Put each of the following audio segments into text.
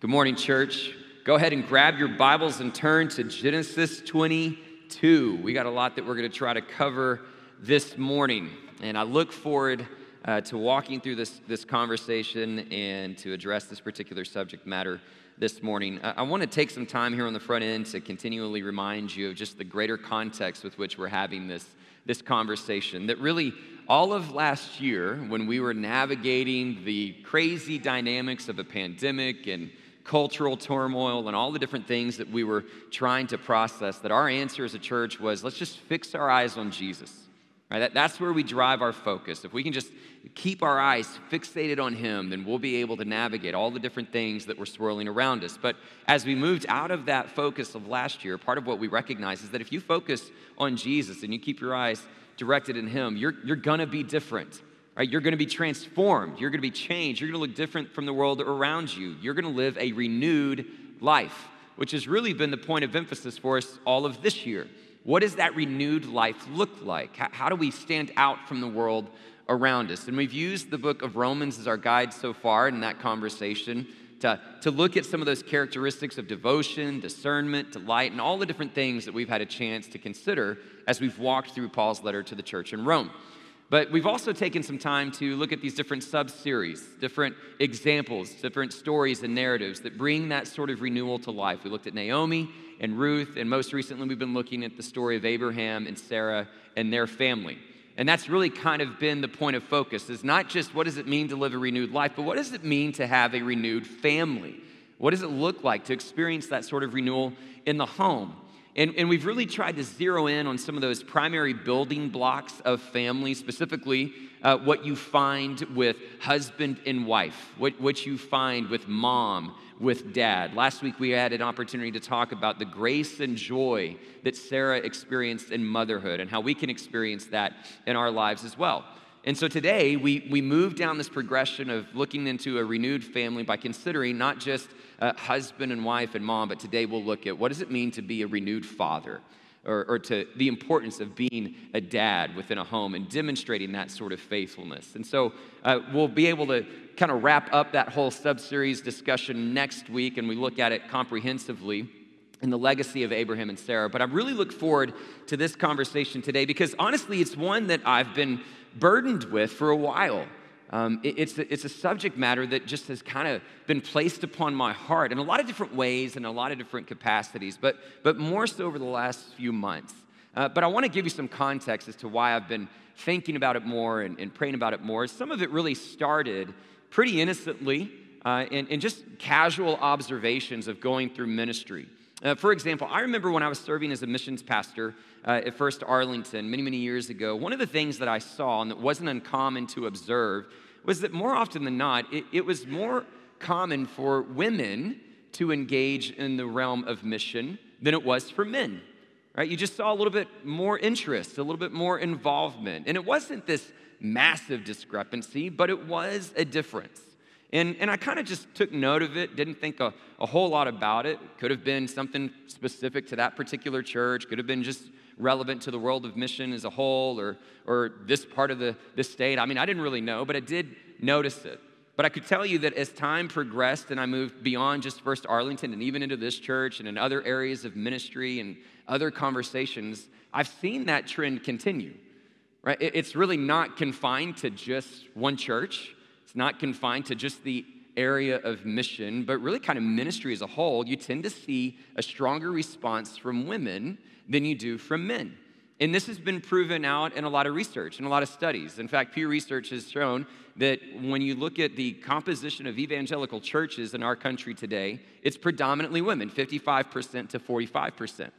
Good morning, church. Go ahead and grab your Bibles and turn to Genesis 22. We got a lot that we're going to try to cover this morning, and I look forward uh, to walking through this, this conversation and to address this particular subject matter this morning. I, I want to take some time here on the front end to continually remind you of just the greater context with which we're having this, this conversation. That really, all of last year, when we were navigating the crazy dynamics of a pandemic and cultural turmoil and all the different things that we were trying to process, that our answer as a church was let's just fix our eyes on Jesus. Right? That, that's where we drive our focus. If we can just keep our eyes fixated on Him, then we'll be able to navigate all the different things that were swirling around us. But as we moved out of that focus of last year, part of what we recognize is that if you focus on Jesus and you keep your eyes directed in Him, you're, you're gonna be different. Right? You're gonna be transformed. You're gonna be changed. You're gonna look different from the world around you. You're gonna live a renewed life, which has really been the point of emphasis for us all of this year. What does that renewed life look like? How, do we stand out from the world around us? And we've used the book of Romans as our guide so far in that conversation to, to look at some of those characteristics of devotion, discernment, delight, and all the different things that we've had a chance to consider as we've walked through Paul's letter to the church in Rome. But we've also taken some time to look at these different sub series, different examples, different stories and narratives that bring that sort of renewal to life. We looked at Naomi and Ruth, and most recently, we've been looking at the story of Abraham and Sarah and their family. And that's really kind of been the point of focus is not just what does it mean to live a renewed life, but what does it mean to have a renewed family? What does it look like to experience that sort of renewal in the home? And, and we've really tried to zero in on some of those primary building blocks of family, specifically uh, what you find with husband and wife, what, what you find with mom, with dad. Last week we had an opportunity to talk about the grace and joy that Sarah experienced in motherhood and how we can experience that in our lives as well. And so today we, we move down this progression of looking into a renewed family by considering not just uh, husband and wife and mom, but today we'll look at what does it mean to be a renewed father or, or to the importance of being a dad within a home and demonstrating that sort of faithfulness. And so uh, we'll be able to kind of wrap up that whole sub-series discussion next week and we look at it comprehensively in the legacy of Abraham and Sarah. But I really look forward to this conversation today because honestly, it's one that I've been burdened with for a while. Um, it, it's, a, it's a subject matter that just has kind of been placed upon my heart in a lot of different ways and a lot of different capacities, but, but more so over the last few months. Uh, but I want to give you some context as to why I've been thinking about it more and, and praying about it more. Some of it really started pretty innocently uh, in, in just casual observations of going through ministry. Uh, for example, I remember when I was serving as a missions pastor uh, at First Arlington many, many years ago, one of the things that I saw and that wasn't uncommon to observe was that more often than not, it, it was more common for women to engage in the realm of mission than it was for men. Right? You just saw a little bit more interest, a little bit more involvement. And it wasn't this massive discrepancy, but it was a difference. And, and I kind of just took note of it, didn't think a, a whole lot about it. Could have been something specific to that particular church, could have been just relevant to the world of mission as a whole or, or this part of the, the state. I mean, I didn't really know, but I did notice it. But I could tell you that as time progressed and I moved beyond just First Arlington and even into this church and in other areas of ministry and other conversations, I've seen that trend continue. Right? It's really not confined to just one church. It's not confined to just the area of mission, but really kind of ministry as a whole. You tend to see a stronger response from women than you do from men. And this has been proven out in a lot of research and a lot of studies. In fact, Pew Research has shown that when you look at the composition of evangelical churches in our country today, it's predominantly women, 55% to 45%.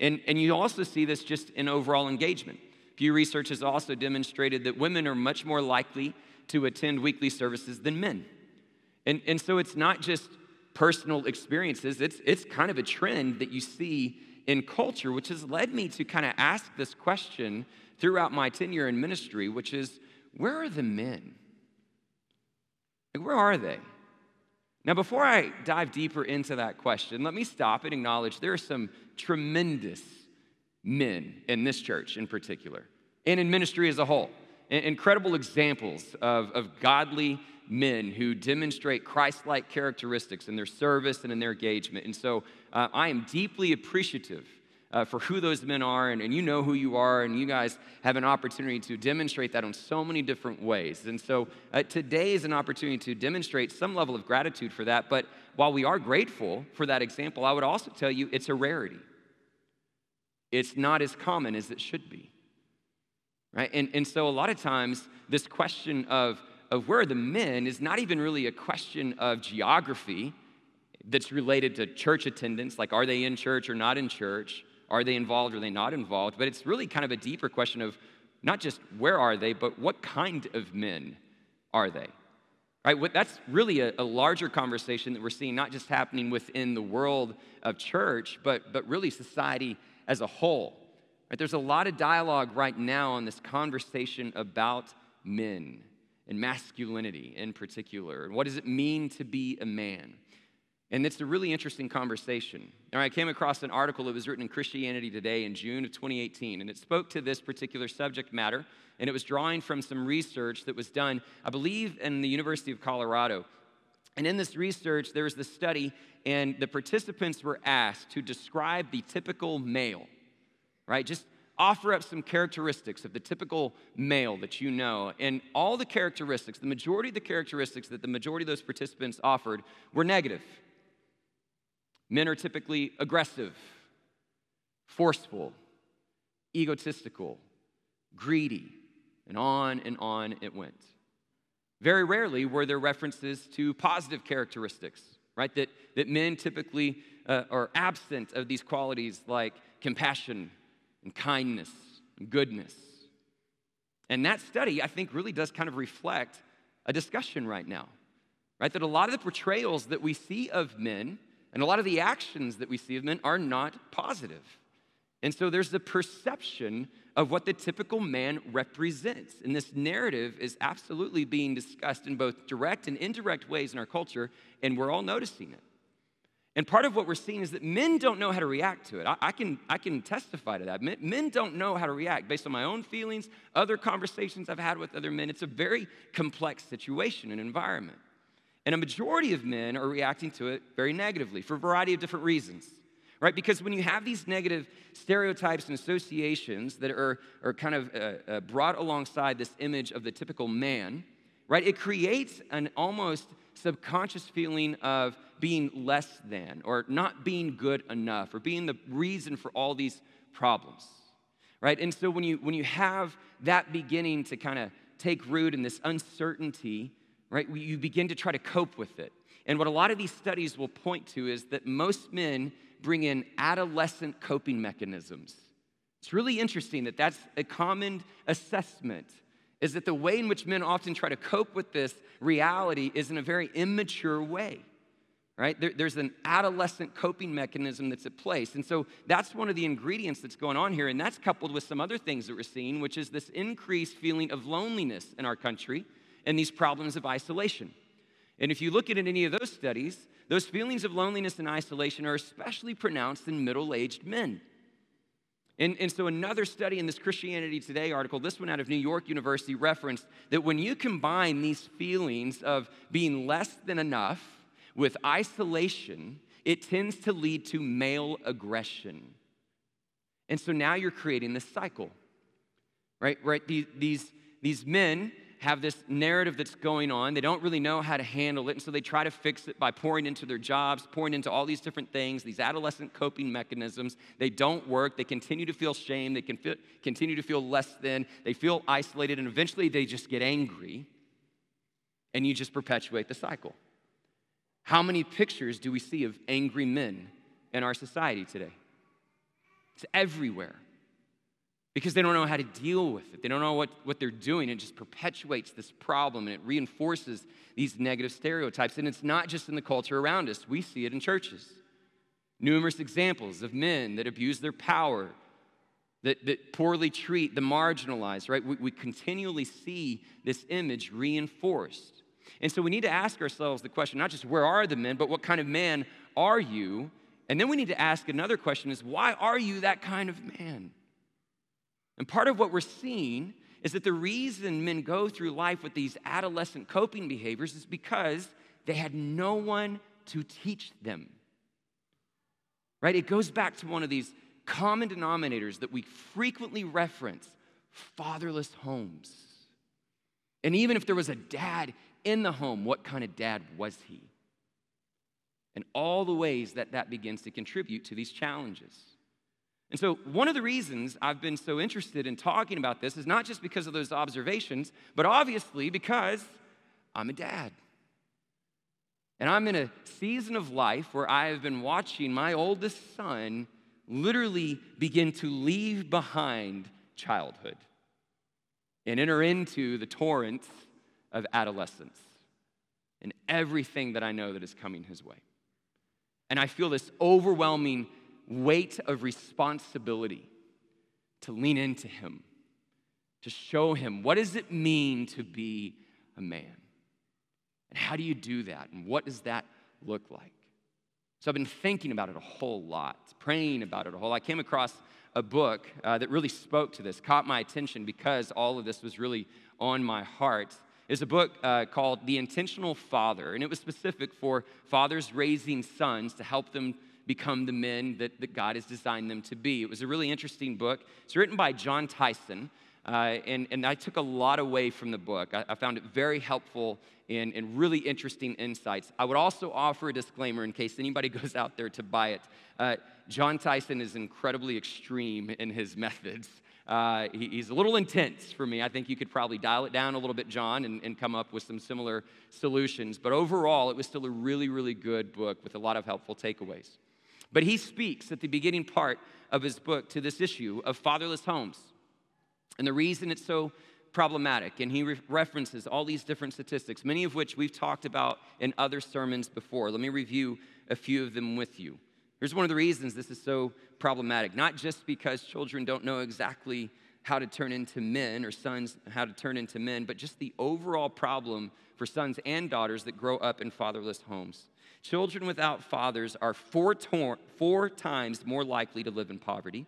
And, and you also see this just in overall engagement. Pew Research has also demonstrated that women are much more likely to attend weekly services than men. And, and so it's not just personal experiences, it's, it's kind of a trend that you see in culture, which has led me to kind of ask this question throughout my tenure in ministry, which is where are the men? Like, where are they? Now, before I dive deeper into that question, let me stop and acknowledge there are some tremendous men in this church in particular, and in ministry as a whole incredible examples of, of godly men who demonstrate Christ like characteristics in their service and in their engagement. And so uh, I am deeply appreciative uh, for who those men are, and, and you know who you are, and you guys have an opportunity to demonstrate that in so many different ways. And so uh, today is an opportunity to demonstrate some level of gratitude for that. But while we are grateful for that example, I would also tell you it's a rarity. It's not as common as it should be. Right? And, and so a lot of times, this question of, of where are the men is not even really a question of geography that's related to church attendance, like are they in church or not in church? Are they involved or are they not involved? But it's really kind of a deeper question of not just where are they, but what kind of men are they? Right? That's really a, a, larger conversation that we're seeing not just happening within the world of church, but, but really society as a whole. Right? There's a lot of dialogue right now on this conversation about men and masculinity in particular. And what does it mean to be a man? And it's a really interesting conversation. Now, I came across an article that was written in Christianity Today in June of 2018, and it spoke to this particular subject matter, and it was drawing from some research that was done, I believe, in the University of Colorado. And in this research, there was this study, and the participants were asked to describe the typical male, right? Just offer up some characteristics of the typical male that you know. And all the characteristics, the majority of the characteristics that the majority of those participants offered were negative. Men are typically aggressive, forceful, egotistical, greedy, and on and on it went. Very rarely were there references to positive characteristics, right? That, that men typically uh, are absent of these qualities like compassion and kindness and goodness. And that study, I think, really does kind of reflect a discussion right now, right? That a lot of the portrayals that we see of men and a lot of the actions that we see of men are not positive. And so there's the perception of what the typical man represents. And this narrative is absolutely being discussed in both direct and indirect ways in our culture, and we're all noticing it. And part of what we're seeing is that men don't know how to react to it. I, I can, I can testify to that. Men, men don't know how to react based on my own feelings, other conversations I've had with other men. It's a very complex situation and environment. And a majority of men are reacting to it very negatively for a variety of different reasons, right? Because when you have these negative stereotypes and associations that are, are kind of uh, uh, brought alongside this image of the typical man, right, it creates an almost subconscious feeling of being less than or not being good enough or being the reason for all these problems right and so when you when you have that beginning to kind of take root in this uncertainty right? You begin to try to cope with it. And what a lot of these studies will point to is that most men bring in adolescent coping mechanisms. It's really interesting that that's a common assessment is that the way in which men often try to cope with this reality is in a very immature way right there, there's an adolescent coping mechanism that's at place and so that's one of the ingredients that's going on here and that's coupled with some other things that we're seeing which is this increased feeling of loneliness in our country and these problems of isolation. And if you look at any of those studies, those feelings of loneliness and isolation are especially pronounced in middle aged men. And, and so, another study in this Christianity Today article, this one out of New York University, referenced that when you combine these feelings of being less than enough with isolation, it tends to lead to male aggression. And so now you're creating this cycle, right? Right? These, these, these men have this narrative that's going on. They don't really know how to handle it, and so they try to fix it by pouring into their jobs, pouring into all these different things, these adolescent coping mechanisms. They don't work. They continue to feel shame. They can feel, continue to feel less than. They feel isolated, and eventually they just get angry, and you just perpetuate the cycle. How many pictures do we see of angry men in our society today? It's everywhere because they don't know how to deal with it. They don't know what, what they're doing. It just perpetuates this problem and it reinforces these negative stereotypes. And it's not just in the culture around us, we see it in churches. Numerous examples of men that abuse their power, that, that poorly treat the marginalized, right? We, we continually see this image reinforced. And so we need to ask ourselves the question not just where are the men, but what kind of man are you? And then we need to ask another question is why are you that kind of man? And part of what we're seeing is that the reason men go through life with these adolescent coping behaviors is because they had no one to teach them. Right? It goes back to one of these common denominators that we frequently reference fatherless homes. And even if there was a dad in the home, what kind of dad was he? And all the ways that that begins to contribute to these challenges. And so, one of the reasons I've been so interested in talking about this is not just because of those observations, but obviously because I'm a dad. And I'm in a season of life where I have been watching my oldest son literally begin to leave behind childhood and enter into the torrent of adolescence and everything that I know that is coming his way. And I feel this overwhelming weight of responsibility to lean into him, to show him what does it mean to be a man? And how do you do that? And what does that look like? So I've been thinking about it a whole lot, praying about it a whole lot. I came across a book uh, that really spoke to this, caught my attention because all of this was really on my heart. Is a book uh, called The Intentional Father, and it was specific for fathers raising sons to help them become the men that, that God has designed them to be. It was a really interesting book. It's written by Jon Tyson, uh, and, and I took a lot away from the book. I, I found it very helpful and, and, really interesting insights. I would also offer a disclaimer in case anybody goes out there to buy it. Uh, Jon Tyson is incredibly extreme in his methods. Uh, he, he's a little intense for me. I think you could probably dial it down a little bit, Jon, and, and come up with some similar solutions. But overall, it was still a really, really good book with a lot of helpful takeaways. But he speaks at the beginning part of his book to this issue of fatherless homes. And the reason it's so problematic, and he re- references all these different statistics, many of which we've talked about in other sermons before. Let me review a few of them with you. Here's one of the reasons this is so problematic not just because children don't know exactly how to turn into men or sons how to turn into men, but just the overall problem for sons and daughters that grow up in fatherless homes. Children without fathers are four, tor- four times more likely to live in poverty.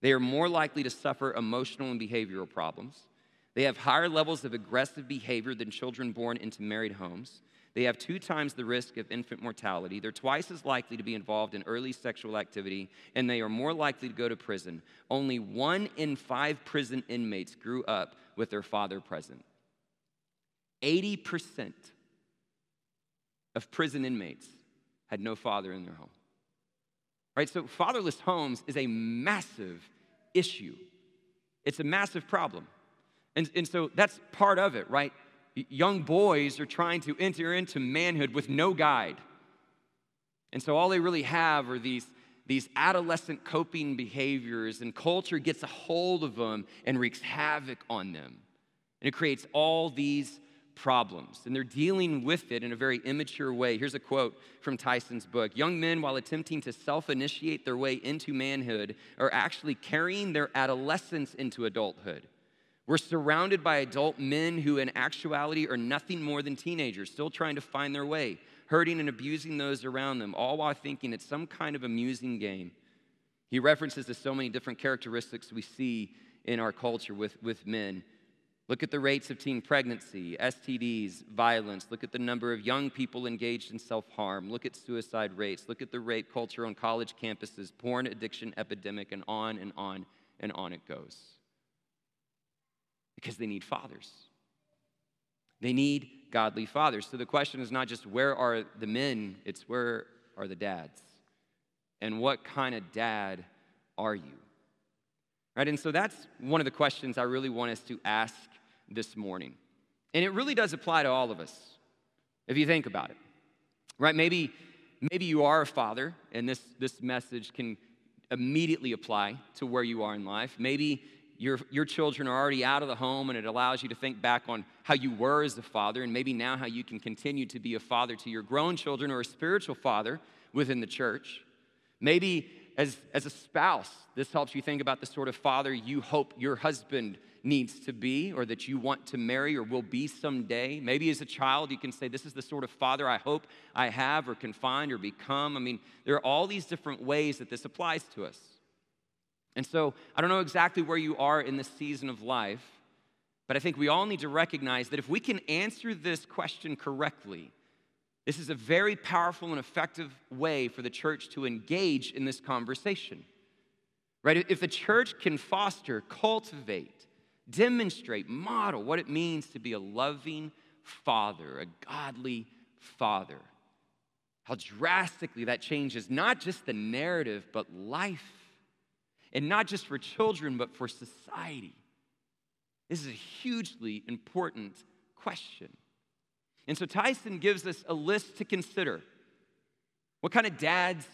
They are more likely to suffer emotional and behavioral problems. They have higher levels of aggressive behavior than children born into married homes. They have two times the risk of infant mortality. They're twice as likely to be involved in early sexual activity, and they are more likely to go to prison. Only one in five prison inmates grew up with their father present. 80% of prison inmates had no father in their home. Right? So, fatherless homes is a massive issue, it's a massive problem. And, and so that's part of it, right? Young boys are trying to enter into manhood with no guide. And so all they really have are these, these adolescent coping behaviors, and culture gets a hold of them and wreaks havoc on them. And it creates all these problems, and they're dealing with it in a very immature way. Here's a quote from Tyson's book Young men, while attempting to self initiate their way into manhood, are actually carrying their adolescence into adulthood. We're surrounded by adult men who, in actuality, are nothing more than teenagers, still trying to find their way, hurting and abusing those around them, all while thinking it's some kind of amusing game. He references to so many different characteristics we see in our culture with, with men. Look at the rates of teen pregnancy, STDs, violence. Look at the number of young people engaged in self harm. Look at suicide rates. Look at the rape culture on college campuses, porn addiction epidemic, and on and on and on it goes. Because they need fathers. They need godly fathers. So the question is not just where are the men, it's where are the dads? And what kind of dad are you? Right? And so that's one of the questions I really want us to ask this morning. And it really does apply to all of us, if you think about it. Right? Maybe, maybe you are a father, and this, this message can immediately apply to where you are in life. Maybe your, your children are already out of the home, and it allows you to think back on how you were as a father, and maybe now how you can continue to be a father to your grown children or a spiritual father within the church. Maybe as, as a spouse, this helps you think about the sort of father you hope your husband needs to be or that you want to marry or will be someday. Maybe as a child, you can say, This is the sort of father I hope I have or can find or become. I mean, there are all these different ways that this applies to us. And so I don't know exactly where you are in this season of life, But I think we all need to recognize that if we can answer this question correctly, this is a very powerful and effective way for the church to engage in this conversation. Right? If the church can foster, cultivate, demonstrate, model what it means to be a loving father, a godly father, how drastically that changes not just the narrative, but life. And not just for children, but for society. This is a hugely important question. And so Tyson gives us a list to consider. What kind of dads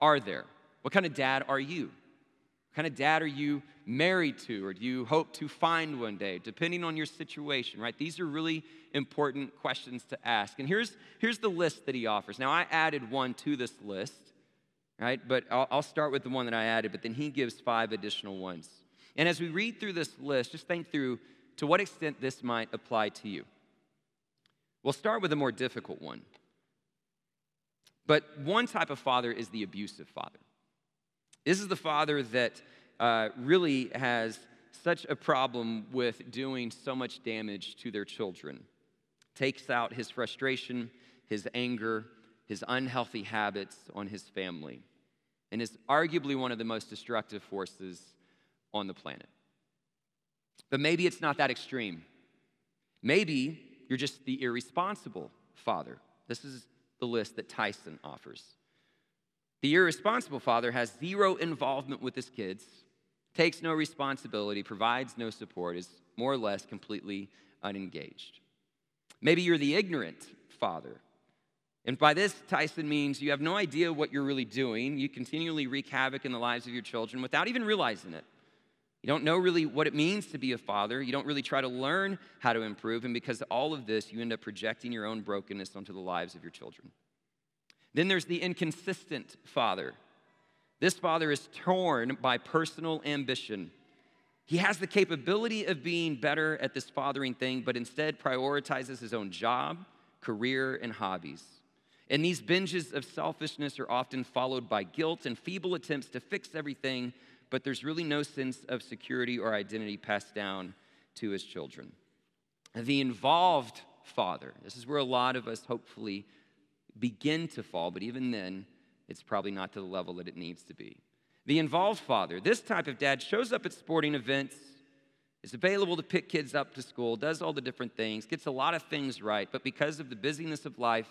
are there? What kind of dad are you? What kind of dad are you married to, or do you hope to find one day, depending on your situation, right? These are really important questions to ask. And here's, here's the list that he offers. Now, I added one to this list, right? But I'll, I'll start with the one that I added, but then he gives five additional ones. And as we read through this list, just think through to what extent this might apply to you. We'll start with a more difficult one. But one type of father is the abusive father. This is the father that uh, really has such a problem with doing so much damage to their children. Takes out his frustration, his anger, his unhealthy habits on his family, and is arguably one of the most destructive forces on the planet. But maybe it's not that extreme. Maybe you're just the irresponsible father. This is the list that Tyson offers. The irresponsible father has zero involvement with his kids, takes no responsibility, provides no support, is more or less completely unengaged. Maybe you're the ignorant father. And by this, Tyson means you have no idea what you're really doing. You continually wreak havoc in the lives of your children without even realizing it. You don't know really what it means to be a father. You don't really try to learn how to improve. And because of all of this, you end up projecting your own brokenness onto the lives of your children. Then there's the inconsistent father. This father is torn by personal ambition. He has the capability of being better at this fathering thing, but instead prioritizes his own job, career, and hobbies. And these binges of selfishness are often followed by guilt and feeble attempts to fix everything but there's really no sense of security or identity passed down to his children. The involved father, this is where a lot of us hopefully begin to fall, but even then, it's probably not to the level that it needs to be. The involved father, this type of dad shows up at sporting events, is available to pick kids up to school, does all the different things, gets a lot of things right, but because of the busyness of life,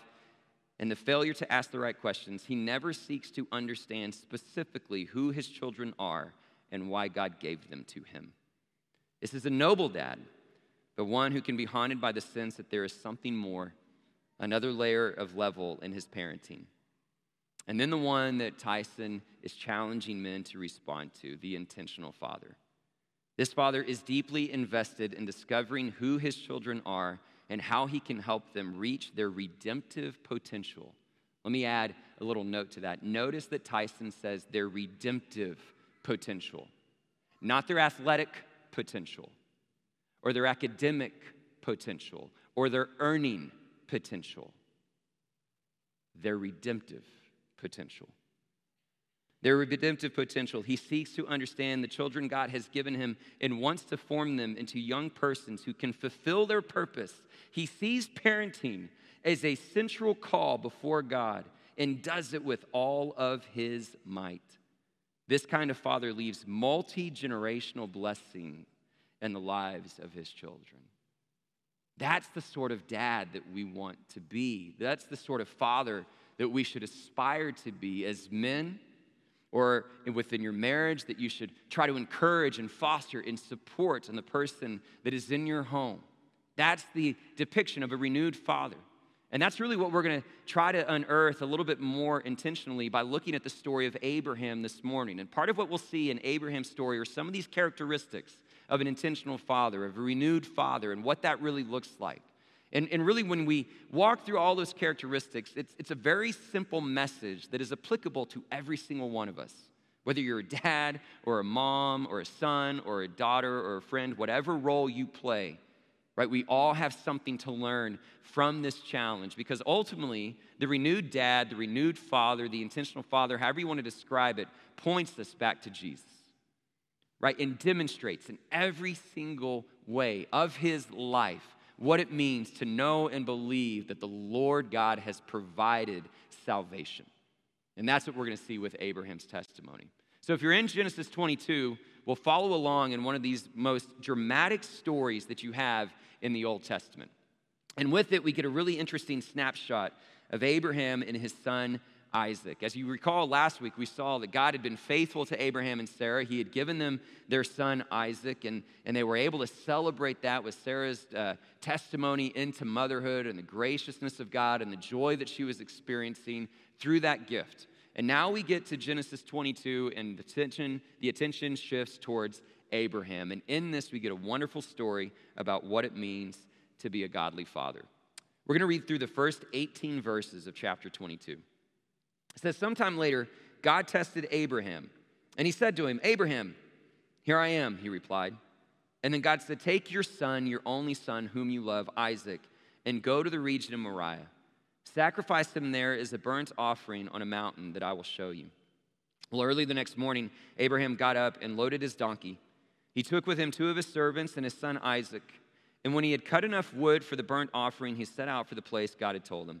and the failure to ask the right questions, he never seeks to understand specifically who his children are and why God gave them to him. This is a noble dad, the one who can be haunted by the sense that there is something more, another layer of level in his parenting. And then the one that Tyson is challenging men to respond to the intentional father. This father is deeply invested in discovering who his children are and how he can help them reach their redemptive potential. Let me add a little note to that. Notice that Tyson says their redemptive potential, not their athletic potential, or their academic potential, or their earning potential, their redemptive potential their redemptive potential. He seeks to understand the children God has given him and wants to form them into young persons who can fulfill their purpose. He sees parenting as a central call before God and does it with all of his might. This kind of father leaves multi generational blessing in the lives of his children. That's the sort of dad that we want to be. That's the sort of father that we should aspire to be as men or within your marriage that you should try to encourage and foster and support in the person that is in your home. That's the depiction of a renewed father. And that's really what we're going to try to unearth a little bit more intentionally by looking at the story of Abraham this morning. And part of what we'll see in Abraham's story are some of these characteristics of an intentional father, of a renewed father, and what that really looks like. And, and really, when we walk through all those characteristics, it's, it's a very simple message that is applicable to every single one of us. Whether you're a dad or a mom or a son or a daughter or a friend, whatever role you play, right? We all have something to learn from this challenge because ultimately, the renewed dad, the renewed father, the intentional father, however you want to describe it, points us back to Jesus. right, and demonstrates in every single way of his life what it means to know and believe that the Lord God has provided salvation. And that's what we're going to see with Abraham's testimony. So if you're in Genesis 22, we'll follow along in one of these most dramatic stories that you have in the Old Testament. And with it, we get a really interesting snapshot of Abraham and his son Isaac. As you recall last week, we saw that God had been faithful to Abraham and Sarah. He had given them their son Isaac, and, and they were able to celebrate that with Sarah's uh, testimony into motherhood and the graciousness of God and the joy that she was experiencing through that gift. And now we get to Genesis 22, and the attention, the attention shifts towards Abraham. And in this, we get a wonderful story about what it means to be a godly father. We're going to read through the first 18 verses of chapter 22. It says, Sometime later, God tested Abraham, and he said to him, Abraham, here I am, he replied. And then God said, Take your son, your only son, whom you love, Isaac, and go to the region of Moriah. Sacrifice him there as a burnt offering on a mountain that I will show you. Well, early the next morning, Abraham got up and loaded his donkey. He took with him two of his servants and his son Isaac. And when he had cut enough wood for the burnt offering, he set out for the place God had told him.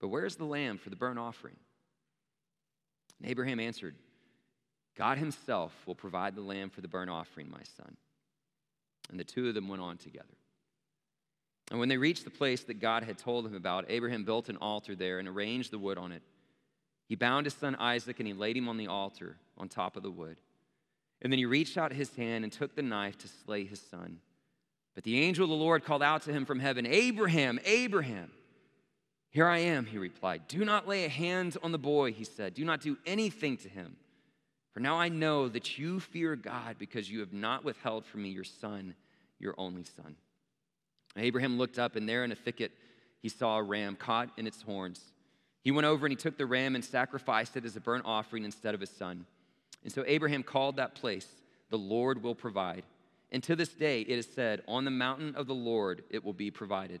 but where's the lamb for the burnt offering? And Abraham answered, God himself will provide the lamb for the burnt offering, my son. And the two of them went on together. And when they reached the place that God had told him about, Abraham built an altar there and arranged the wood on it. He bound his son Isaac and he laid him on the altar on top of the wood. And then he reached out his hand and took the knife to slay his son. But the angel of the Lord called out to him from heaven, Abraham, Abraham. Here I am, he replied. Do not lay a hand on the boy, he said. Do not do anything to him. For now I know that you fear God because you have not withheld from me your son, your only son. Abraham looked up, and there in a thicket he saw a ram caught in its horns. He went over and he took the ram and sacrificed it as a burnt offering instead of his son. And so Abraham called that place, The Lord will provide. And to this day it is said, On the mountain of the Lord it will be provided.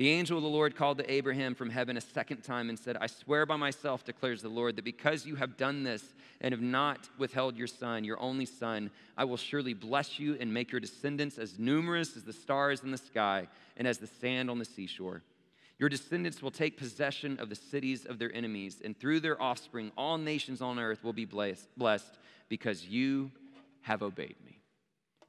The angel of the Lord called to Abraham from heaven a second time and said, I swear by myself, declares the Lord, that because you have done this and have not withheld your son, your only son, I will surely bless you and make your descendants as numerous as the stars in the sky and as the sand on the seashore. Your descendants will take possession of the cities of their enemies, and through their offspring, all nations on earth will be blessed because you have obeyed me.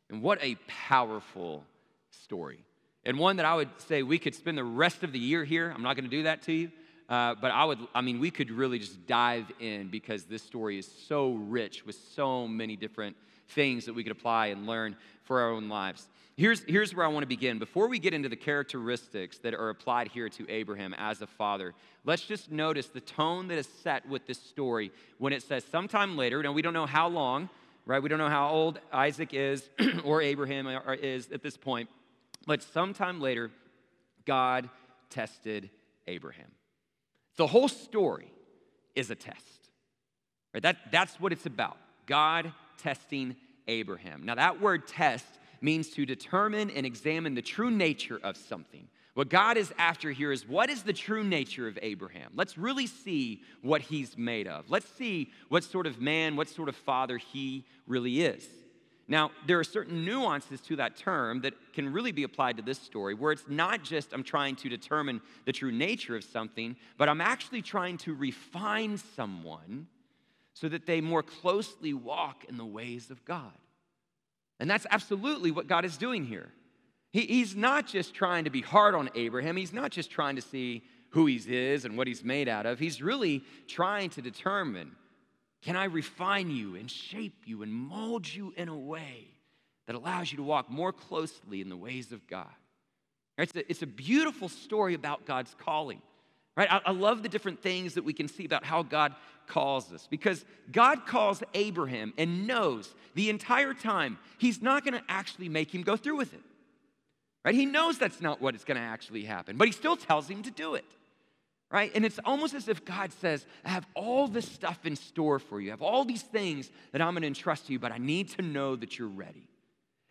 And what a powerful story and one that I would say we could spend the rest of the year here. I'm not going to do that to you. Uh, but I would, I mean, we could really just dive in because this story is so rich with so many different things that we could apply and learn for our own lives. Here's, here's where I want to begin. Before we get into the characteristics that are applied here to Abraham as a father, let's just notice the tone that is set with this story when it says sometime later, now we don't know how long, right? We don't know how old Isaac is or Abraham is at this point. But sometime later, God tested Abraham. The whole story is a test. Right? That, that's what it's about. God testing Abraham. Now, that word test means to determine and examine the true nature of something. What God is after here is what is the true nature of Abraham? Let's really see what he's made of. Let's see what sort of man, what sort of father he really is. Now, there are certain nuances to that term that can really be applied to this story, where it's not just I'm trying to determine the true nature of something, but I'm actually trying to refine someone so that they more closely walk in the ways of God. And that's absolutely what God is doing here. He, he's not just trying to be hard on Abraham, he's not just trying to see who he is and what he's made out of. He's really trying to determine can I refine you and shape you and mold you in a way that allows you to walk more closely in the ways of God? It's a, it's a beautiful story about God's calling. Right? I, I love the different things that we can see about how God calls us because God calls Abraham and knows the entire time he's not going to actually make him go through with it. Right? He knows that's not what is going to actually happen, but he still tells him to do it. Right? And it's almost as if God says, I have all this stuff in store for you. I have all these things that I'm going to entrust to you, but I need to know that you're ready.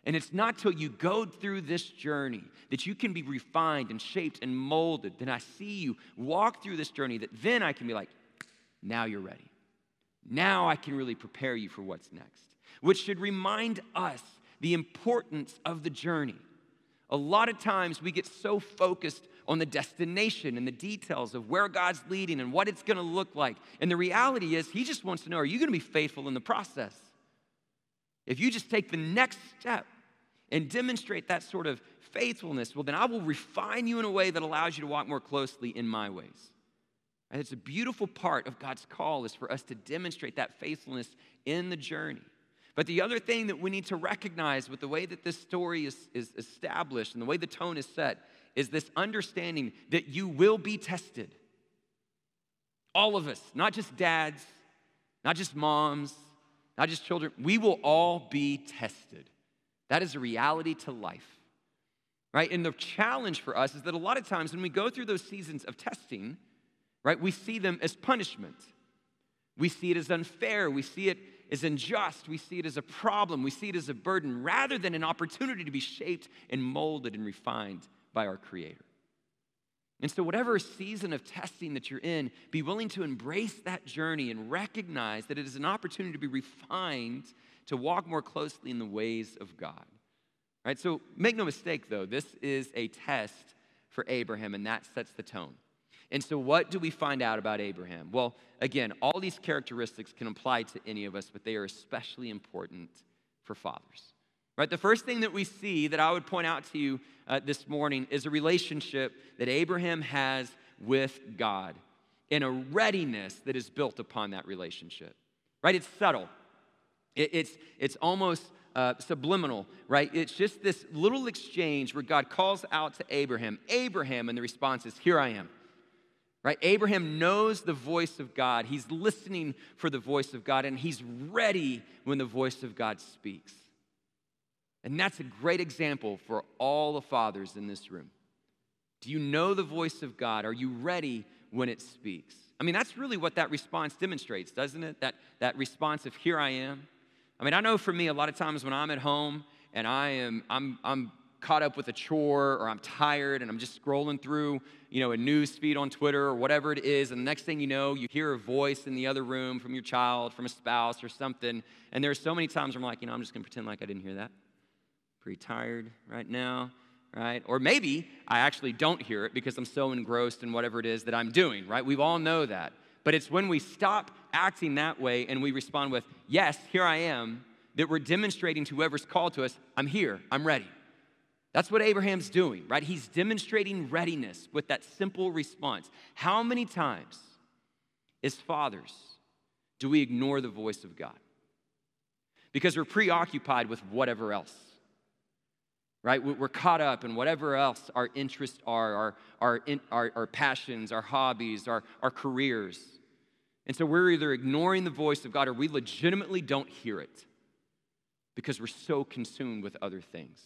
And it's not till you go through this journey that you can be refined and shaped and molded. Then I see you walk through this journey that then I can be like, now you're ready. Now I can really prepare you for what's next, which should remind us the importance of the journey. A lot of times we get so focused on the destination and the details of where God's leading and what it's going to look like. And the reality is, He just wants to know are you going to be faithful in the process? If you just take the next step and demonstrate that sort of faithfulness, well, then I will refine you in a way that allows you to walk more closely in my ways. And it's a beautiful part of God's call is for us to demonstrate that faithfulness in the journey. But the other thing that we need to recognize with the way that this story is, is established and the way the tone is set is this understanding that you will be tested. All of us, not just dads, not just moms, not just children, we will all be tested. That is a reality to life, right? And the challenge for us is that a lot of times when we go through those seasons of testing, right, we see them as punishment. We see it as unfair. We see it as unjust. We see it as a problem. We see it as a burden rather than an opportunity to be shaped and molded and refined by our Creator. And so, whatever season of testing that you're in, be willing to embrace that journey and recognize that it is an opportunity to be refined to walk more closely in the ways of God. Right? So, make no mistake, though, this is a test for Abraham, and that sets the tone. And so, what do we find out about Abraham? Well, again, all these characteristics can apply to any of us, but they are especially important for fathers. Right? The first thing that we see that I would point out to you uh, this morning is a relationship that Abraham has with God and a readiness that is built upon that relationship. Right? It's subtle, it, it's, it's almost uh, subliminal, right? It's just this little exchange where God calls out to Abraham, Abraham, and the response is, Here I am. Right? Abraham knows the voice of God. He's listening for the voice of God, and he's ready when the voice of God speaks. And that's a great example for all the fathers in this room. Do you know the voice of God? Are you ready when it speaks? I mean, that's really what that response demonstrates, doesn't it? That, that response of, here I am. I mean, I know for me, a lot of times when I'm at home and I am, I'm, I'm caught up with a chore or I'm tired and I'm just scrolling through, you know, a news feed on Twitter or whatever it is, and the next thing you know, you hear a voice in the other room from your child, from a spouse or something. And there are so many times where I'm like, you know, I'm just gonna pretend like I didn't hear that pretty tired right now, right? Or maybe I actually don't hear it because I'm so engrossed in whatever it is that I'm doing, right? We all know that. But it's when we stop acting that way and we respond with, Yes, here I am, that we're demonstrating to whoever's called to us, I'm here, I'm ready. That's what Abraham's doing, right? He's demonstrating readiness with that simple response. How many times, as fathers, do we ignore the voice of God? Because we're preoccupied with whatever else right? We're caught up in whatever else our interests are, our, our, our, our, passions, our hobbies, our, our careers. And so we're either ignoring the voice of God or we legitimately don't hear it because we're so consumed with other things.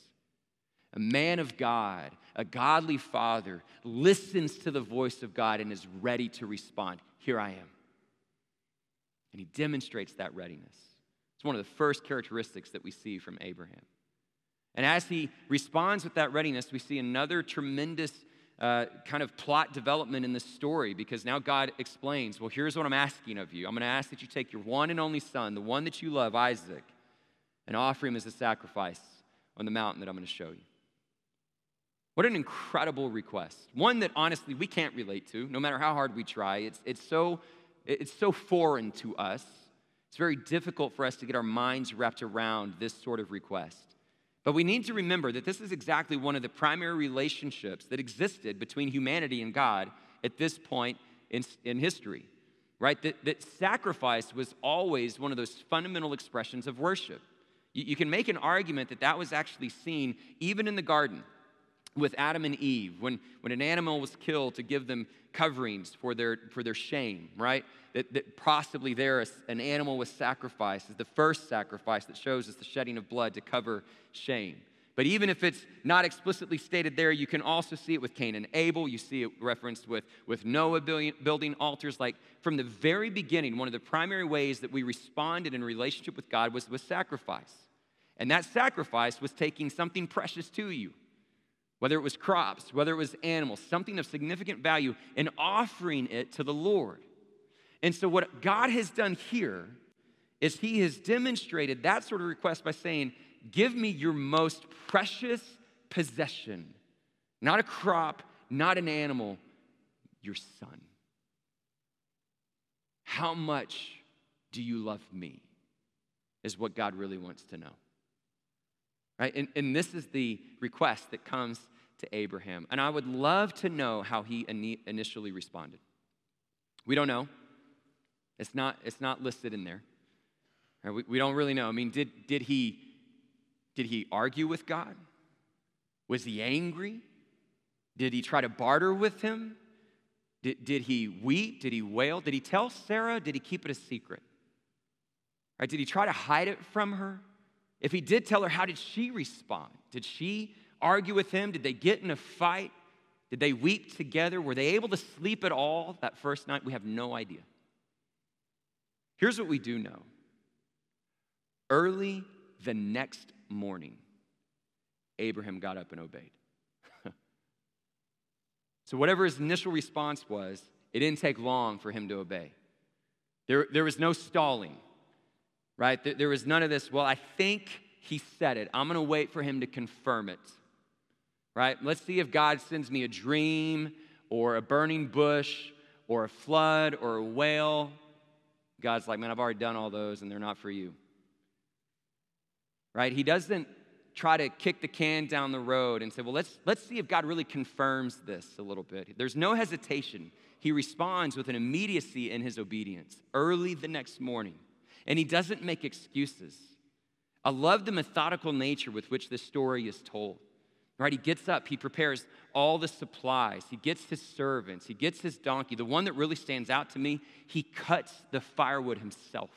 A man of God, a godly father, listens to the voice of God and is ready to respond. Here I am. And he demonstrates that readiness. It's one of the first characteristics that we see from Abraham. And as he responds with that readiness, we see another tremendous uh, kind of plot development in this story because now God explains, well, here's what I'm asking of you. I'm going to ask that you take your one and only son, the one that you love, Isaac, and offer him as a sacrifice on the mountain that I'm going to show you. What an incredible request. One that honestly we can't relate to, no matter how hard we try. It's, it's, so, it's so foreign to us. It's very difficult for us to get our minds wrapped around this sort of request. But we need to remember that this is exactly one of the primary relationships that existed between humanity and God at this point in, in history, right? That, that sacrifice was always one of those fundamental expressions of worship. You, you can make an argument that that was actually seen even in the garden. With Adam and Eve, when, when an animal was killed to give them coverings for their, for their shame, right? That, that possibly there an animal was sacrificed is the first sacrifice that shows us the shedding of blood to cover shame. But even if it's not explicitly stated there, you can also see it with Cain and Abel. You see it referenced with, with Noah building altars. Like from the very beginning, one of the primary ways that we responded in relationship with God was with sacrifice. And that sacrifice was taking something precious to you, whether it was crops, whether it was animals, something of significant value, and offering it to the Lord. And so, what God has done here is He has demonstrated that sort of request by saying, Give me your most precious possession. Not a crop, not an animal, your son. How much do you love me? Is what God really wants to know. Right? And, and this is the request that comes to Abraham. And I would love to know how he initially responded. We don't know. It's not, it's not listed in there. Uh, we, we don't really know. I mean, did, did he did he argue with God? Was he angry? Did he try to barter with him? Did, did he weep? Did he wail? Did he tell Sarah? Did he keep it a secret? Right? Did he try to hide it from her? If he did tell her, how did she respond? Did she argue with him? Did they get in a fight? Did they weep together? Were they able to sleep at all that first night? We have no idea. Here's what we do know early the next morning, Abraham got up and obeyed. so, whatever his initial response was, it didn't take long for him to obey. There, there was no stalling, right? There, there was none of this, well, I think he said it. I'm going to wait for him to confirm it, right? Let's see if God sends me a dream or a burning bush or a flood or a whale. God's like, man, I've already done all those and they're not for you right? He doesn't try to kick the can down the road and say, well, let's, let's see if God really confirms this a little bit. There's no hesitation. He responds with an immediacy in his obedience early the next morning. And he doesn't make excuses. I love the methodical nature with which this story is told. Right? He gets up, he prepares all the supplies, he gets his servants, he gets his donkey. The one that really stands out to me, he cuts the firewood himself.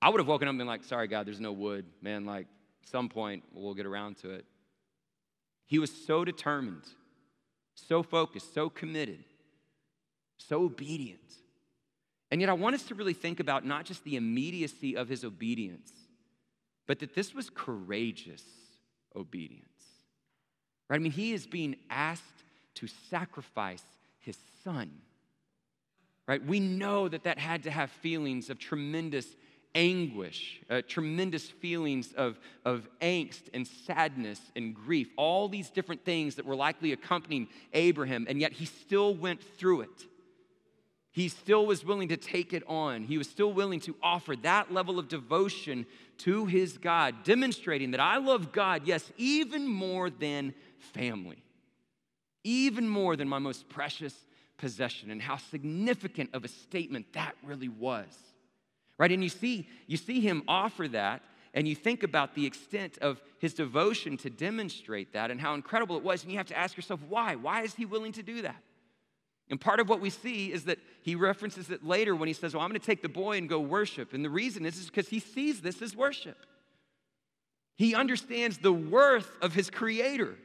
I would have woken up and been like, sorry, God, there's no wood. Man, like, some point we'll get around to it. He was so determined, so focused, so committed, so obedient. And yet, I want us to really think about not just the immediacy of his obedience, but that this was courageous obedience. Right? I mean, he is being asked to sacrifice his son. Right? We know that that had to have feelings of tremendous anguish, uh, tremendous feelings of, of angst and sadness and grief, all these different things that were likely accompanying Abraham, and yet he still went through it. He still was willing to take it on. He was still willing to offer that level of devotion to his God, demonstrating that I love God, yes, even more than family, even more than my most precious possession, and how significant of a statement that really was right? And you see, you see him offer that, and you think about the extent of his devotion to demonstrate that and how incredible it was, and you have to ask yourself, why? Why is he willing to do that? And part of what we see is that he references it later when he says, Well, I'm going to take the boy and go worship. And the reason is, because he sees this as worship. He understands the worth of his creator,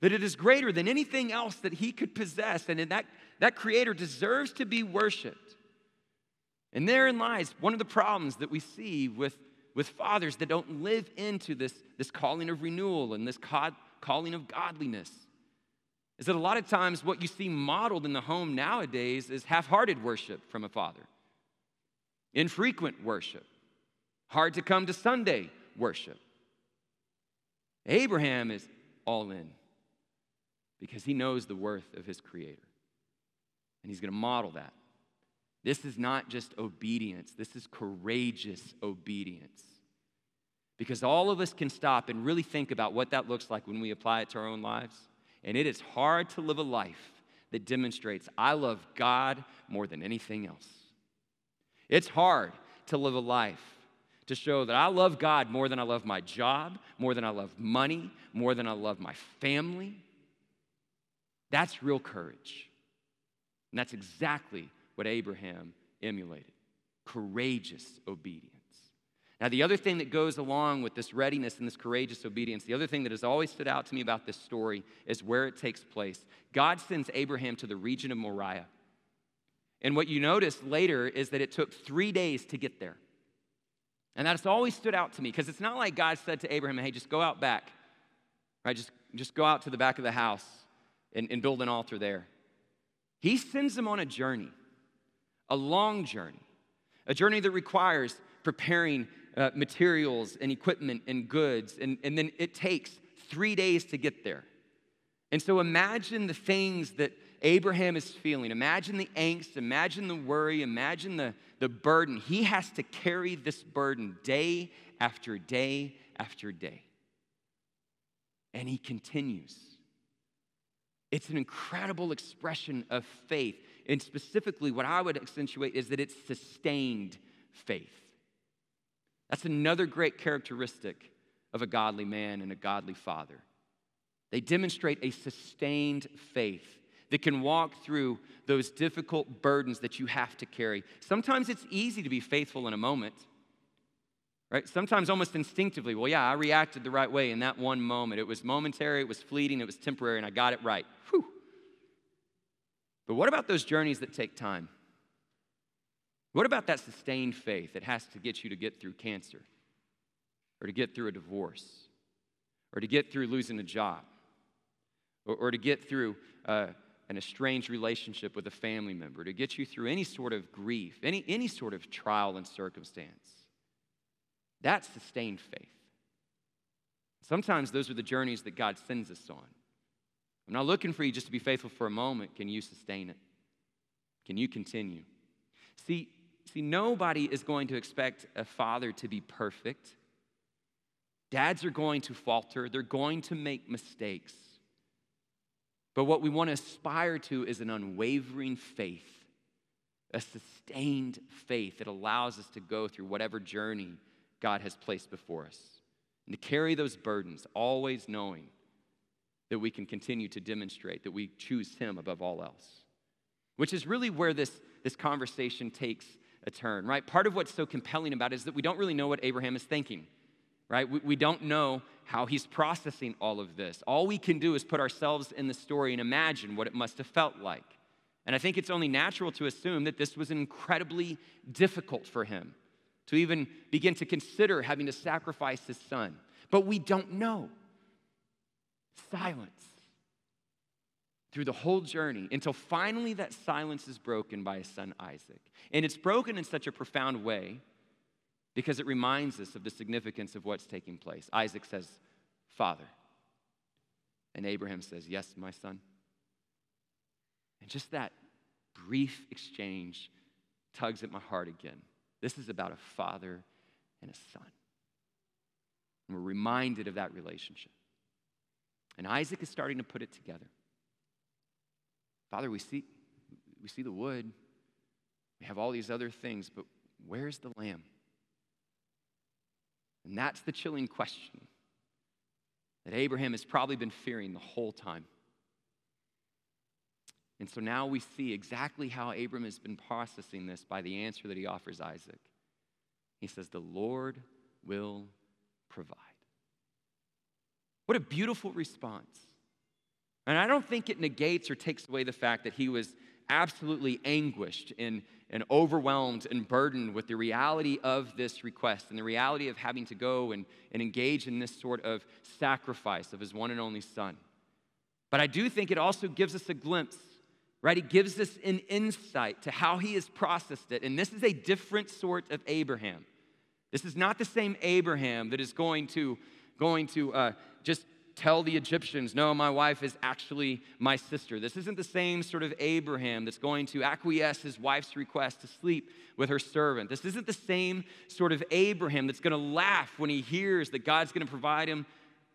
that it is greater than anything else that he could possess. And that, that creator deserves to be worshiped. And therein lies one of the problems that we see with, with fathers that don't live into this, this calling of renewal and this calling of godliness. Is that a lot of times what you see modeled in the home nowadays is half hearted worship from a father, infrequent worship, hard to come to Sunday worship. Abraham is all in because he knows the worth of his creator. And he's going to model that this is not just obedience, this is courageous obedience. Because all of us can stop and really think about what that looks like when we apply it to our own lives. And it is hard to live a life that demonstrates I love God more than anything else. It's hard to live a life to show that I love God more than I love my job, more than I love money, more than I love my family. That's real courage. And that's exactly what Abraham emulated courageous obedience. Now, the other thing that goes along with this readiness and this courageous obedience, the other thing that has always stood out to me about this story is where it takes place. God sends Abraham to the region of Moriah. And what you notice later is that it took three days to get there. And that's always stood out to me because it's not like God said to Abraham, hey, just go out back, right? Just, just go out to the back of the house and, and build an altar there. He sends him on a journey, a long journey, a journey that requires preparing uh, materials and equipment and goods, and, and then it takes three days to get there. And so imagine the things that Abraham is feeling. Imagine the angst, imagine the worry, imagine the, the burden. He has to carry this burden day after day after day. And he continues. It's an incredible expression of faith. And specifically, what I would accentuate is that it's sustained faith. That's another great characteristic of a godly man and a godly father. They demonstrate a sustained faith that can walk through those difficult burdens that you have to carry. Sometimes it's easy to be faithful in a moment, right? Sometimes almost instinctively, well, yeah, I reacted the right way in that one moment. It was momentary, it was fleeting, it was temporary, and I got it right. Whew. But what about those journeys that take time? What about that sustained faith that has to get you to get through cancer, or to get through a divorce, or to get through losing a job, or, or to get through uh, an estranged relationship with a family member, to get you through any sort of grief, any, any sort of trial and circumstance? That's sustained faith. Sometimes those are the journeys that God sends us on. I'm not looking for you just to be faithful for a moment. Can you sustain it? Can you continue? See, See, nobody is going to expect a father to be perfect. Dads are going to falter, they're going to make mistakes. But what we want to aspire to is an unwavering faith, a sustained faith that allows us to go through whatever journey God has placed before us. And to carry those burdens, always knowing that we can continue to demonstrate that we choose Him above all else. Which is really where this, this conversation takes a turn, right? Part of what's so compelling about it is that we don't really know what Abraham is thinking, right? We, we don't know how he's processing all of this. All we can do is put ourselves in the story and imagine what it must have felt like. And I think it's only natural to assume that this was incredibly difficult for him to even begin to consider having to sacrifice his son. But we don't know. Silence through the whole journey until finally that silence is broken by his son Isaac. And it's broken in such a profound way because it reminds us of the significance of what's taking place. Isaac says, Father. And Abraham says, Yes, my son. And just that brief exchange tugs at my heart again. This is about a father and a son. And we're reminded of that relationship. And Isaac is starting to put it together. Father, we see, we see the wood, we have all these other things, but where's the lamb? And that's the chilling question that Abraham has probably been fearing the whole time. And so now we see exactly how Abram has been processing this by the answer that he offers Isaac. He says, The Lord will provide. What a beautiful response. And I don't think it negates or takes away the fact that he was absolutely anguished and, and overwhelmed and burdened with the reality of this request and the reality of having to go and, and engage in this sort of sacrifice of his one and only son. But I do think it also gives us a glimpse, right? It gives us an insight to how he has processed it. And this is a different sort of Abraham. This is not the same Abraham that is going to, going to uh, tell the Egyptians, no, my wife is actually my sister. This isn't the same sort of Abraham that's going to acquiesce his wife's request to sleep with her servant. This isn't the same sort of Abraham that's going to laugh when he hears that God's going to provide him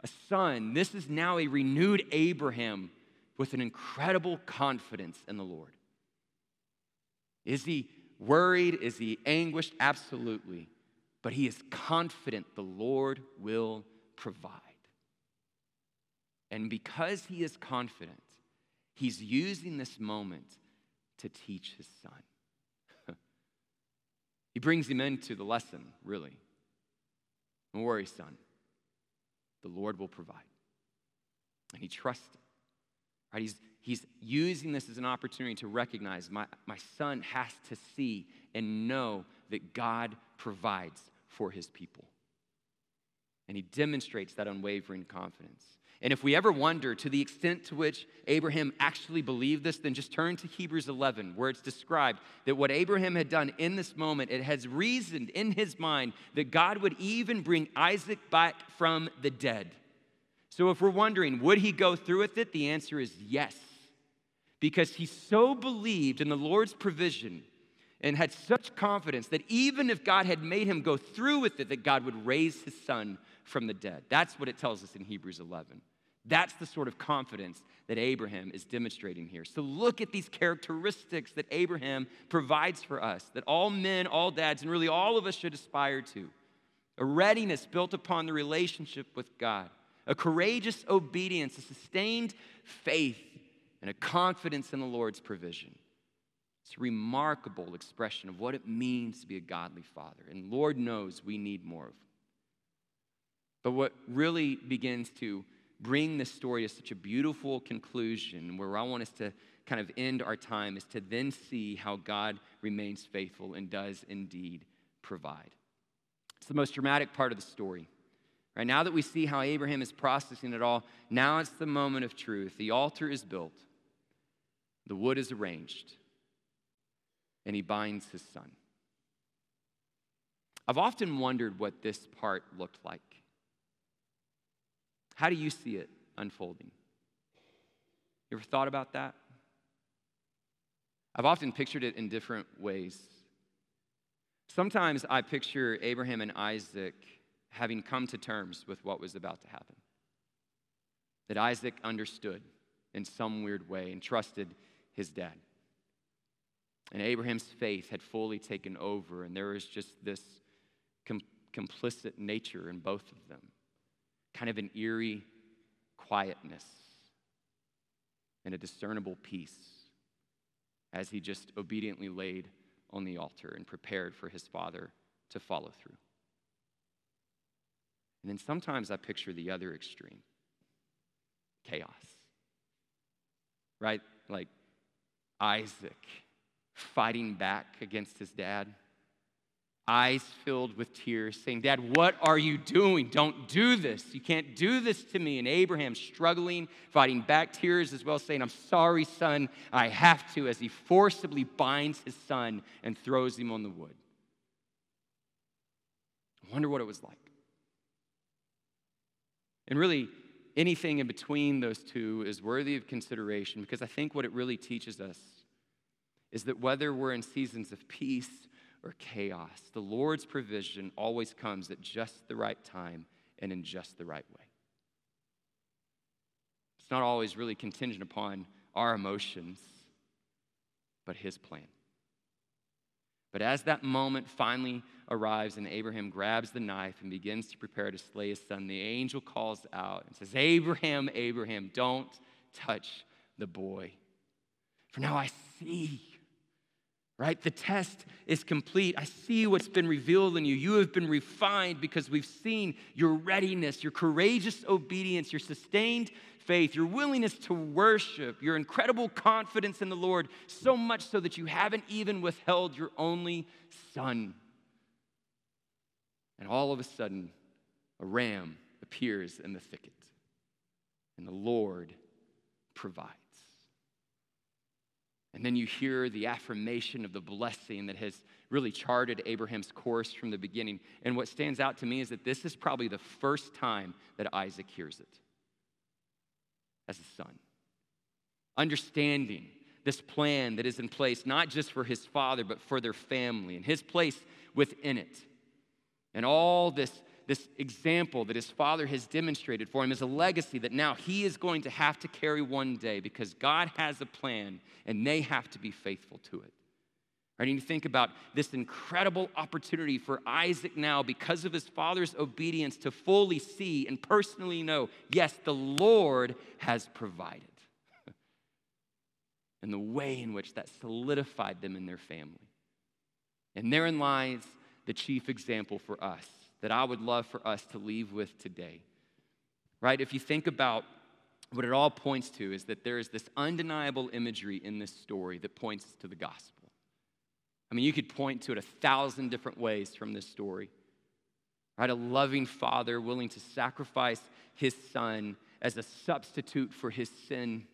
a son. This is now a renewed Abraham with an incredible confidence in the Lord. Is he worried? Is he anguished? Absolutely. But he is confident the Lord will provide. And because he is confident, He's using this moment to teach his son. he brings him into the lesson, really. Don't worry, son. The Lord will provide. And he trusts him. Right? He's, he's using this as an opportunity to recognize my, my son has to see and know that God provides for his people. And he demonstrates that unwavering confidence. And if we ever wonder to the extent to which Abraham actually believed this, then just turn to Hebrews 11, where it's described that what Abraham had done in this moment, it has reasoned in his mind that God would even bring Isaac back from the dead. So if we're wondering, would he go through with it? The answer is yes. Because he so believed in the Lord's provision and had such confidence that even if God had made him go through with it, that God would raise his son from the dead. That's what it tells us in Hebrews 11. That's the sort of confidence that Abraham is demonstrating here. So look at these characteristics that Abraham provides for us, that all men, all dads, and really all of us should aspire to. A readiness built upon the relationship with God, a courageous obedience, a sustained faith, and a confidence in the Lord's provision. It's a remarkable expression of what it means to be a godly father. And Lord knows we need more of. But what really begins to bring this story to such a beautiful conclusion, where I want us to kind of end our time, is to then see how God remains faithful and does indeed provide. It's the most dramatic part of the story. Right now that we see how Abraham is processing it all, now it's the moment of truth. The altar is built, the wood is arranged, and he binds his son. I've often wondered what this part looked like. How do you see it unfolding? You ever thought about that? I've often pictured it in different ways. Sometimes I picture Abraham and Isaac having come to terms with what was about to happen. That Isaac understood in some weird way and trusted his dad. And Abraham's faith had fully taken over, and there was just this com- complicit nature in both of them kind of an eerie quietness and a discernible peace as he just obediently laid on the altar and prepared for his father to follow through. And then sometimes I picture the other extreme chaos, right? Like Isaac fighting back against his dad eyes filled with tears, saying, Dad, what are you doing? Don't do this. You can't do this to me. And Abraham struggling, fighting back tears as well, saying, I'm sorry, son, I have to, as he forcibly binds his son and throws him on the wood. I wonder what it was like. And really, anything in between those two is worthy of consideration because I think what it really teaches us is that whether we're in seasons of peace or chaos. The Lord's provision always comes at just the right time and in just the right way. It's not always really contingent upon our emotions, but His plan. But as that moment finally arrives and Abraham grabs the knife and begins to prepare to slay his son, the angel calls out and says, Abraham, Abraham, don't touch the boy. For now I see right? The test is complete. I see what's been revealed in you. You have been refined because we've seen your readiness, your courageous obedience, your sustained faith, your willingness to worship, your incredible confidence in the Lord, so much so that you haven't even withheld your only son. And all of a sudden, a ram appears in the thicket, and the Lord provides. And then you hear the affirmation of the blessing that has really charted Abraham's course from the beginning. And what stands out to me is that this is probably the first time that Isaac hears it as a son. Understanding this plan that is in place, not just for his father, but for their family and his place within it. And all this this example that his father has demonstrated for him is a legacy that now he is going to have to carry one day because God has a plan and they have to be faithful to it. Right? And you think about this incredible opportunity for Isaac now, because of his father's obedience, to fully see and personally know yes, the Lord has provided. and the way in which that solidified them in their family. And therein lies the chief example for us that I would love for us to leave with today. Right? If you think about what it all points to, is that there is this undeniable imagery in this story that points to the gospel. I mean, you could point to it a thousand different ways from this story. Right? A loving father willing to sacrifice his son as a substitute for his sin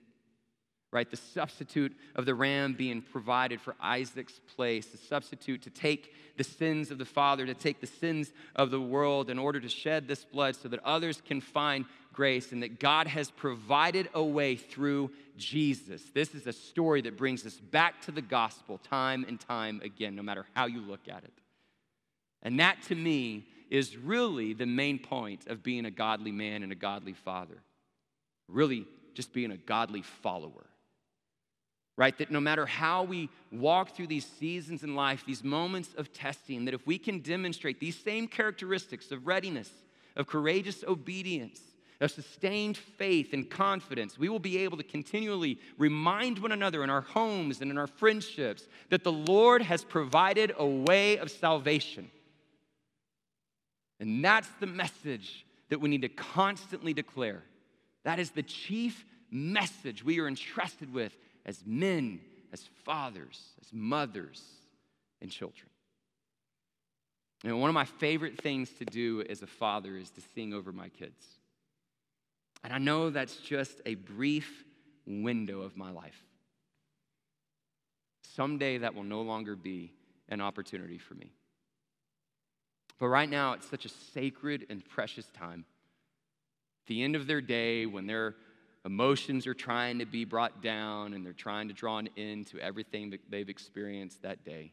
right? The substitute of the ram being provided for Isaac's place, the substitute to take the sins of the father, to take the sins of the world in order to shed this blood so that others can find grace and that God has provided a way through Jesus. This is a story that brings us back to the gospel time and time again, no matter how you look at it. And that to me is really the main point of being a godly man and a godly father. Really, just being a godly follower right? That no matter how we walk through these seasons in life, these moments of testing, that if we can demonstrate these same characteristics of readiness, of courageous obedience, of sustained faith and confidence, we will be able to continually remind one another in our homes and in our friendships that the Lord has provided a way of salvation. And that's the message that we need to constantly declare. That is the chief message we are entrusted with as men, as fathers, as mothers, and children. And one of my favorite things to do as a father is to sing over my kids. And I know that's just a brief window of my life. Someday that will no longer be an opportunity for me. But right now, it's such a sacred and precious time. At the end of their day, when they're emotions are trying to be brought down and they're trying to draw an end to everything that they've experienced that day.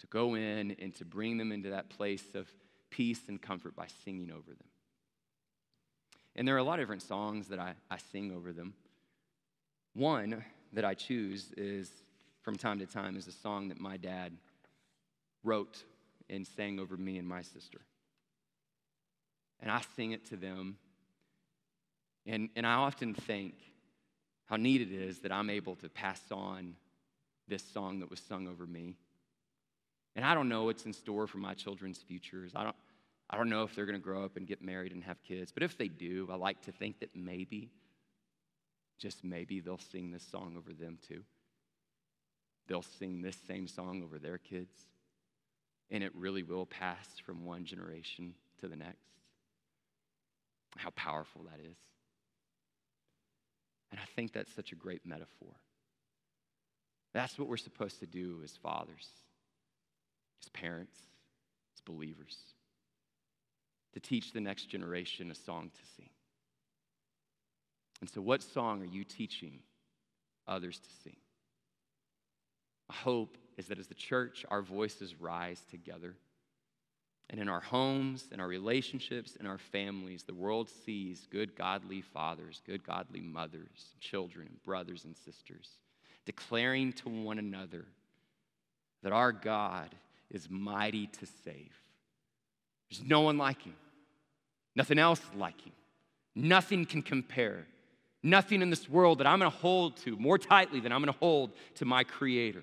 To go in and to bring them into that place of peace and comfort by singing over them. And there are a lot of different songs that I, I sing over them. One that I choose is from time to time is a song that my dad wrote and sang over me and my sister. And I sing it to them and, and I often think how neat it is that I'm able to pass on this song that was sung over me. And I don't know what's in store for my children's futures. I don't, I don't know if they're going to grow up and get married and have kids. But if they do, I like to think that maybe, just maybe, they'll sing this song over them too. They'll sing this same song over their kids. And it really will pass from one generation to the next. How powerful that is. And I think that's such a great metaphor. That's what we're supposed to do as fathers, as parents, as believers, to teach the next generation a song to sing. And so, what song are you teaching others to sing? My hope is that as the church, our voices rise together and in our homes, in our relationships, in our families, the world sees good, godly fathers, good, godly mothers, children, brothers, and sisters, declaring to one another that our God is mighty to save. There's no one like him, nothing else like him. Nothing can compare. Nothing in this world that I'm to hold to more tightly than I'm to hold to my Creator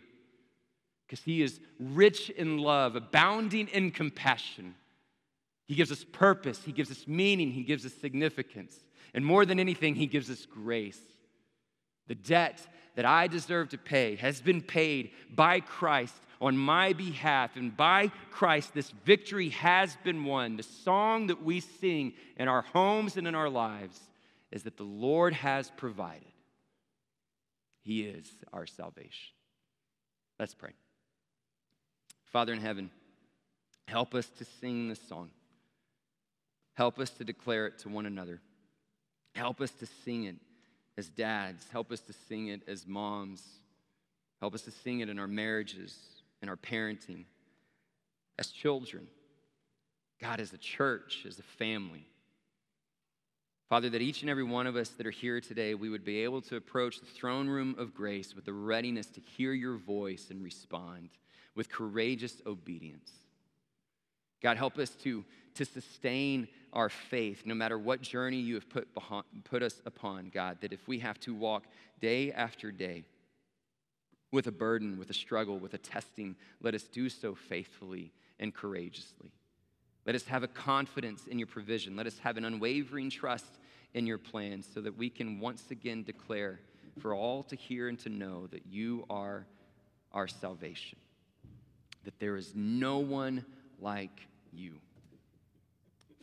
because he is rich in love, abounding in compassion. He gives us purpose, he gives us meaning, he gives us significance. And more than anything, he gives us grace. The debt that I deserve to pay has been paid by Christ on my behalf. And by Christ, this victory has been won. The song that we sing in our homes and in our lives is that the Lord has provided. He is our salvation. Let's pray. Father in heaven, help us to sing this song. Help us to declare it to one another. Help us to sing it as dads. Help us to sing it as moms. Help us to sing it in our marriages, in our parenting, as children. God, as a church, as a family. Father, that each and every one of us that are here today, we would be able to approach the throne room of grace with the readiness to hear your voice and respond with courageous obedience. God, help us to, to sustain our faith no matter what journey you have put, behind, put us upon, God, that if we have to walk day after day with a burden, with a struggle, with a testing, let us do so faithfully and courageously. Let us have a confidence in your provision. Let us have an unwavering trust in your plans so that we can once again declare for all to hear and to know that you are our salvation, that there is no one like you.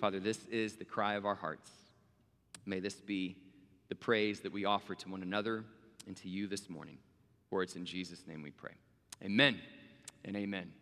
Father, this is the cry of our hearts. May this be the praise that we offer to one another and to you this morning. For it's in Jesus' name we pray. Amen and amen.